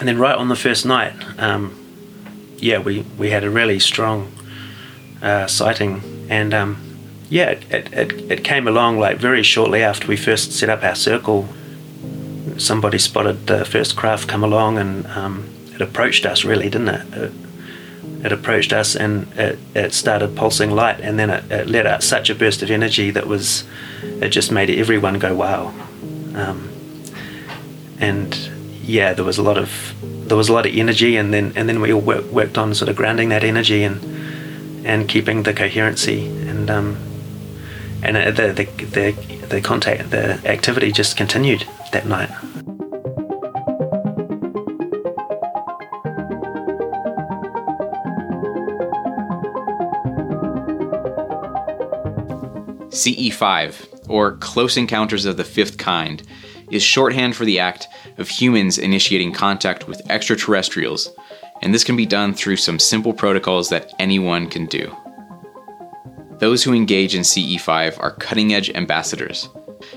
and then right on the first night, um, yeah, we, we had a really strong uh, sighting, and um, yeah, it, it, it came along like very shortly after we first set up our circle. Somebody spotted the first craft come along, and um, it approached us really, didn't it? it? it approached us and it, it started pulsing light, and then it, it let out such a burst of energy that was, it just made everyone go wow. Um, and yeah, there was a lot of there was a lot of energy, and then and then we all work, worked on sort of grounding that energy and and keeping the coherency and um, and the, the the the contact the activity just continued that night. CE5, or Close Encounters of the Fifth Kind, is shorthand for the act of humans initiating contact with extraterrestrials, and this can be done through some simple protocols that anyone can do. Those who engage in CE5 are cutting edge ambassadors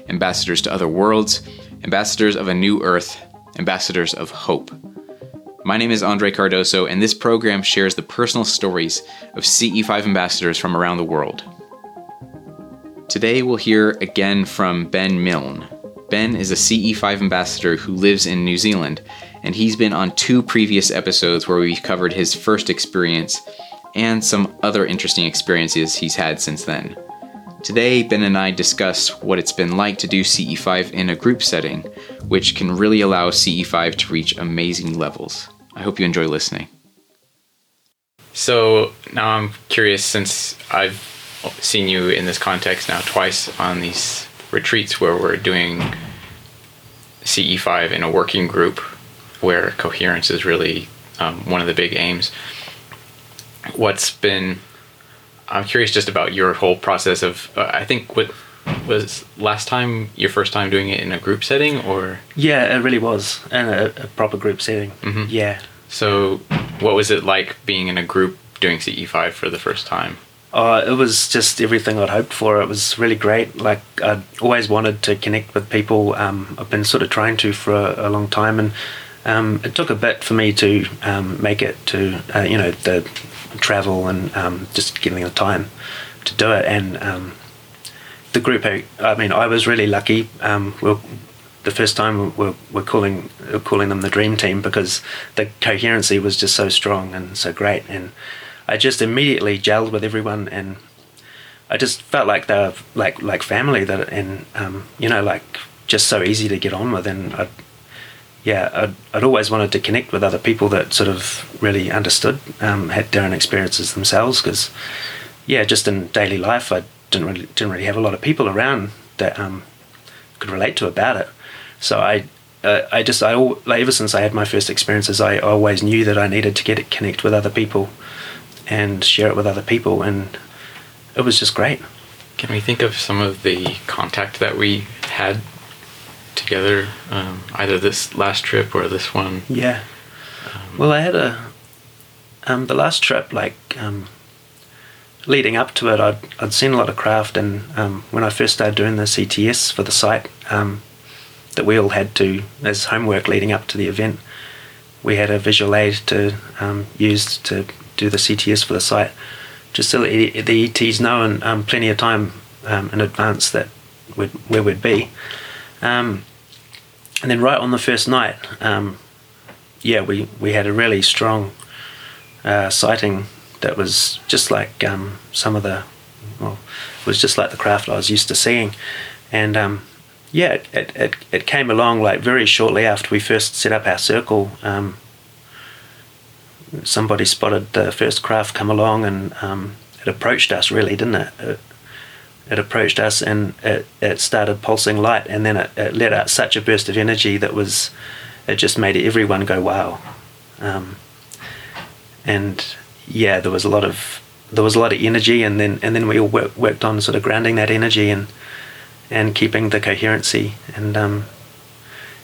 ambassadors to other worlds, ambassadors of a new earth, ambassadors of hope. My name is Andre Cardoso, and this program shares the personal stories of CE5 ambassadors from around the world. Today we'll hear again from Ben Milne. Ben is a CE5 ambassador who lives in New Zealand, and he's been on two previous episodes where we've covered his first experience and some other interesting experiences he's had since then. Today, Ben and I discuss what it's been like to do CE5 in a group setting, which can really allow CE5 to reach amazing levels. I hope you enjoy listening. So now I'm curious since I've seen you in this context now twice on these retreats where we're doing CE5 in a working group where coherence is really um, one of the big aims. What's been, I'm curious just about your whole process of, uh, I think what was last time your first time doing it in a group setting or? Yeah, it really was in a, a proper group setting. Mhm. Yeah. So what was it like being in a group doing CE5 for the first time? Uh, it was just everything I'd hoped for. It was really great. Like I'd always wanted to connect with people. Um, I've been sort of trying to for a, a long time, and um, it took a bit for me to um, make it to uh, you know the travel and um, just getting the time to do it. And um, the group, I mean, I was really lucky. Um, we're, the first time we're, we're calling we're calling them the dream team because the coherency was just so strong and so great and I just immediately gelled with everyone and I just felt like they were like like family that and um, you know like just so easy to get on with and I yeah I'd, I'd always wanted to connect with other people that sort of really understood um, had their own experiences themselves because yeah just in daily life I didn't really didn't really have a lot of people around that um, could relate to about it. So I uh, I just I like ever since I had my first experiences I always knew that I needed to get it connect with other people and share it with other people and it was just great Can we think of some of the contact that we had together, um, either this last trip or this one? yeah well I had a um, the last trip like um, leading up to it I'd, I'd seen a lot of craft and um, when I first started doing the CTS for the site um, that we all had to as homework leading up to the event we had a visual aid to um, use to do the CTS for the site just so the ETs know in um, plenty of time um, in advance that we'd, where we'd be. Um, and then right on the first night, um, yeah, we, we had a really strong uh, sighting that was just like um, some of the, well, it was just like the craft I was used to seeing. And um, yeah, it, it, it came along like very shortly after we first set up our circle. Um, somebody spotted the first craft come along and um, it approached us really didn't it? it it approached us and it, it started pulsing light and then it, it let out such a burst of energy that was it just made everyone go wow um, and yeah there was a lot of there was a lot of energy and then and then we all work, worked on sort of grounding that energy and and keeping the coherency and um,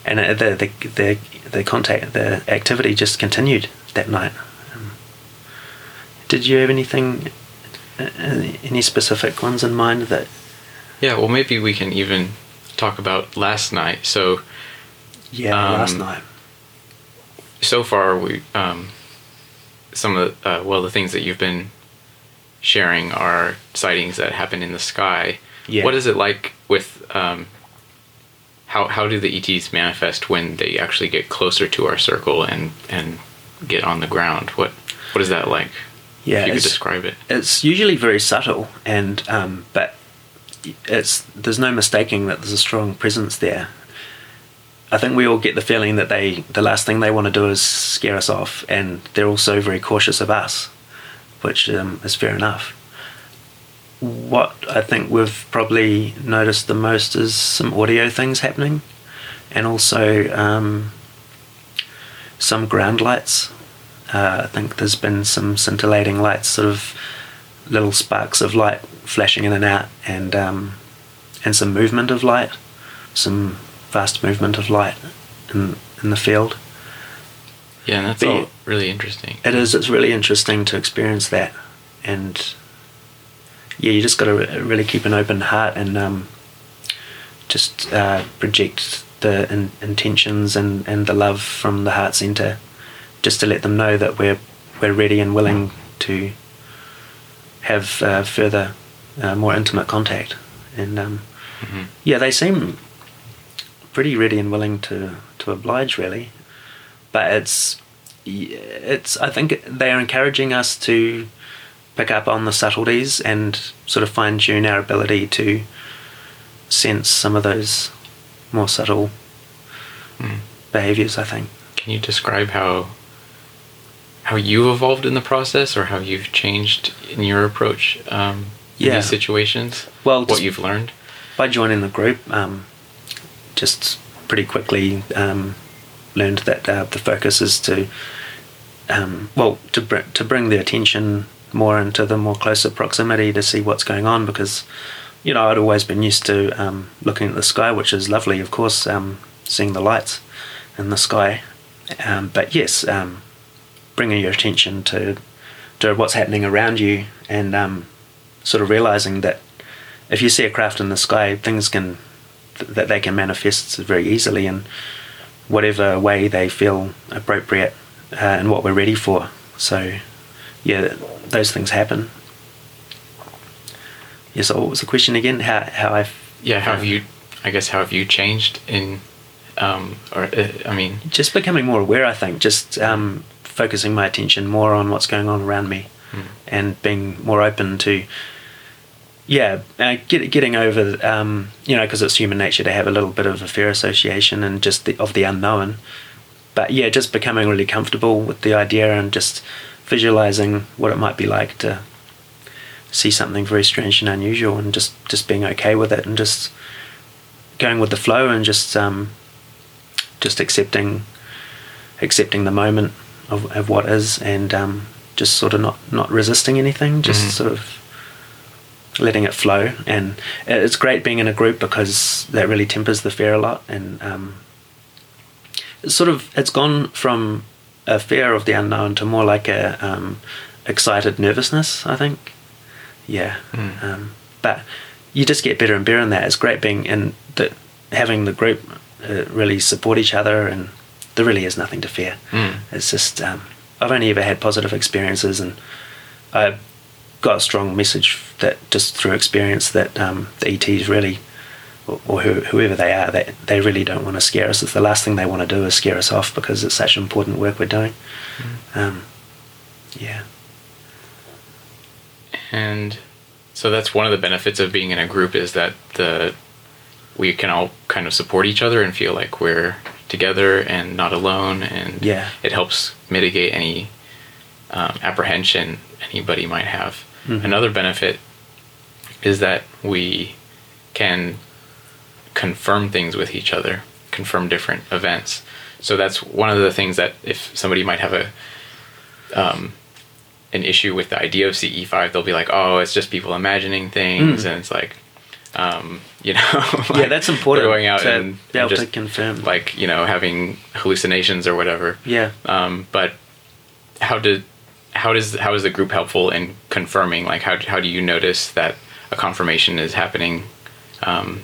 and uh, the, the the the contact the activity just continued that night. Um, did you have anything, uh, any specific ones in mind that? Yeah, well, maybe we can even talk about last night. So, Yeah, Um, last night. so far we um, some of the uh, well the things that you've been sharing are sightings that happen in the sky. Yeah. What is it like with um, how how do the ETs manifest when they actually get closer to our circle and and get on the ground? What what is that like? Yeah, if you could describe it. it's usually very subtle and um, but it's there's no mistaking that there's a strong presence there i think we all get the feeling that they the last thing they want to do is scare us off and they're also very cautious of us which um, is fair enough what i think we've probably noticed the most is some audio things happening and also um, some ground lights uh, I think there's been some scintillating lights, sort of little sparks of light flashing in and out, and um, and some movement of light, some fast movement of light in in the field. Yeah, and that's But- all really interesting. It is. It's really interesting to experience that, and yeah, you just got to re- really keep an open heart and um, just uh, project the in- intentions and, and the love from the heart center, just to let them know that we're we're ready and willing to have uh, further, uh, more intimate contact, and um, Mhm. yeah, they seem pretty ready and willing to to oblige, really. But it's it's I think they are encouraging us to pick up on the subtleties and sort of fine tune our ability to sense some of those more subtle Mm. behaviors. I think. Can you describe how how you evolved in the process, or how you've changed in your approach um, in Yeah. these situations? Well, what you've learned. by joining the group, um, just pretty quickly um, learned that uh, the focus is to, um, well, to br- to bring the attention more into the more closer proximity to see what's going on because, you know, I'd always been used to um, looking at the sky, which is lovely, of course, um, seeing the lights in the sky, um, but yes, um, bringing your attention to to what's happening around you and um, sort of realizing that if you see a craft in the sky, things can th- that they can manifest very easily in whatever way they feel appropriate uh, and what we're ready for. So, yeah, those things happen. Yeah. So, what was the question again? How how I Yeah, how have you? I guess how have you changed in, um, or uh, I mean, just becoming more aware? I think just um, focusing my attention more on what's going on around me, Hmm. and being more open to. Yeah, uh, get, getting over, um, you know, because it's human nature to have a little bit of a fear association and just the, of the unknown. But yeah, just becoming really comfortable with the idea and just visualizing what it might be like to see something very strange and unusual, and just just being okay with it and just going with the flow and just um, just accepting accepting the moment of, of what is and um, just sort of not not resisting anything, just Mhm. sort of letting it flow. And it's great being in a group because that really tempers the fear a lot. And um, it's sort of it's gone from a fear of the unknown to more like a um, excited nervousness. I think. Yeah. Mm. Um, but you just get better and better in that. It's great being in the having the group uh, really support each other, and there really is nothing to fear. Mm. It's just um, I've only ever had positive experiences, and I got a strong message that just through experience that um, the ETs really, or, or who, whoever they are, that they really don't want to scare us. It's the last thing they want to do is scare us off because it's such important work we're doing. Um, yeah. And so that's one of the benefits of being in a group is that the we can all kind of support each other and feel like we're together and not alone, and Yeah. it helps mitigate any um, apprehension anybody might have. Mhm. Another benefit is that we can confirm things with each other, confirm different events. So that's one of the things that if somebody might have a um, an issue with the idea of CE5, they'll be like, "Oh, it's just people imagining things," Mm. and it's like, um, you know, yeah, that's important. Going out to and, be able and to just confirm. like you know having hallucinations or whatever. yeah. Um, but how did how does how is the group helpful in confirming? Like how how do you notice that a confirmation is happening um,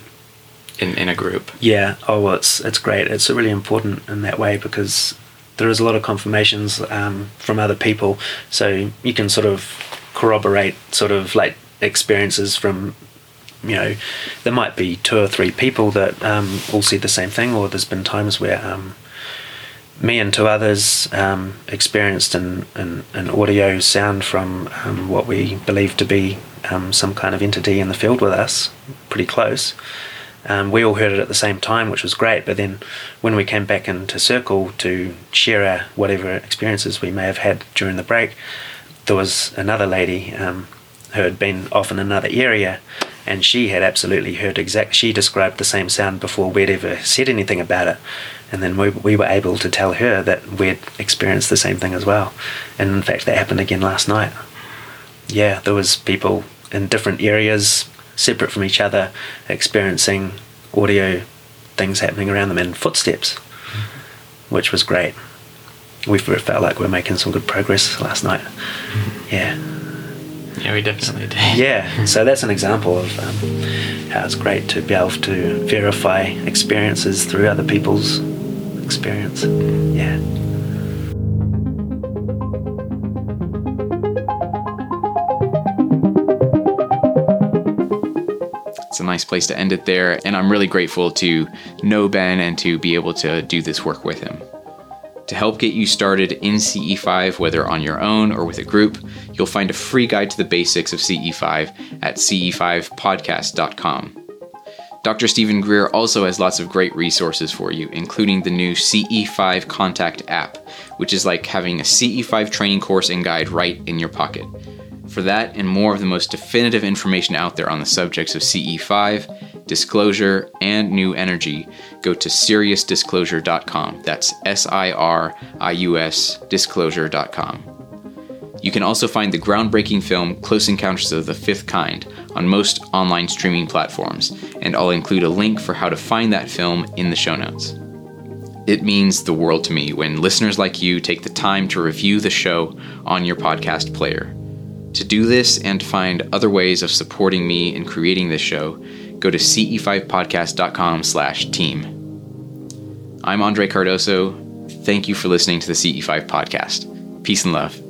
in in a group? Yeah. Oh, well, it's it's great. It's really important in that way because there is a lot of confirmations um, from other people, so you can sort of corroborate sort of like experiences from you know there might be two or three people that um, all see the same thing, or there's been times where um, me and two others um, experienced an, an, an audio sound from um, what we believe to be um, some kind of entity in the field with us, pretty close. Um, we all heard it at the same time, which was great. But then, when we came back into circle to share our whatever experiences we may have had during the break, there was another lady um, who had been off in another area, and she had absolutely heard exact. She described the same sound before we'd ever said anything about it, and then we, we were able to tell her that we'd experienced the same thing as well. And in fact, that happened again last night. Yeah, there was people in different areas, separate from each other, experiencing audio things happening around them and footsteps, which was great. We felt like we are making some good progress last night. Yeah. Yeah, we definitely did. Yeah, so that's an example of um, how it's great to be able to verify experiences through other people's experience. Yeah. Nice place to end it there, and I'm really grateful to know Ben and to be able to do this work with him. To help get you started in CE5, whether on your own or with a group, you'll find a free guide to the basics of CE5 at ce5podcast.com. Dr. Stephen Greer also has lots of great resources for you, including the new CE5 Contact app, which is like having a CE5 training course and guide right in your pocket. For that and more of the most definitive information out there on the subjects of CE5, disclosure, and new energy, go to siriusdisclosure.com. That's S I R I U S disclosure.com. You can also find the groundbreaking film Close Encounters of the Fifth Kind on most online streaming platforms, and I'll include a link for how to find that film in the show notes. It means the world to me when listeners like you take the time to review the show on your podcast player. To do this and find other ways of supporting me in creating this show, go to ce5podcast.com slash team. I'm Andre Cardoso. Thank you for listening to the CE5 podcast. Peace and love.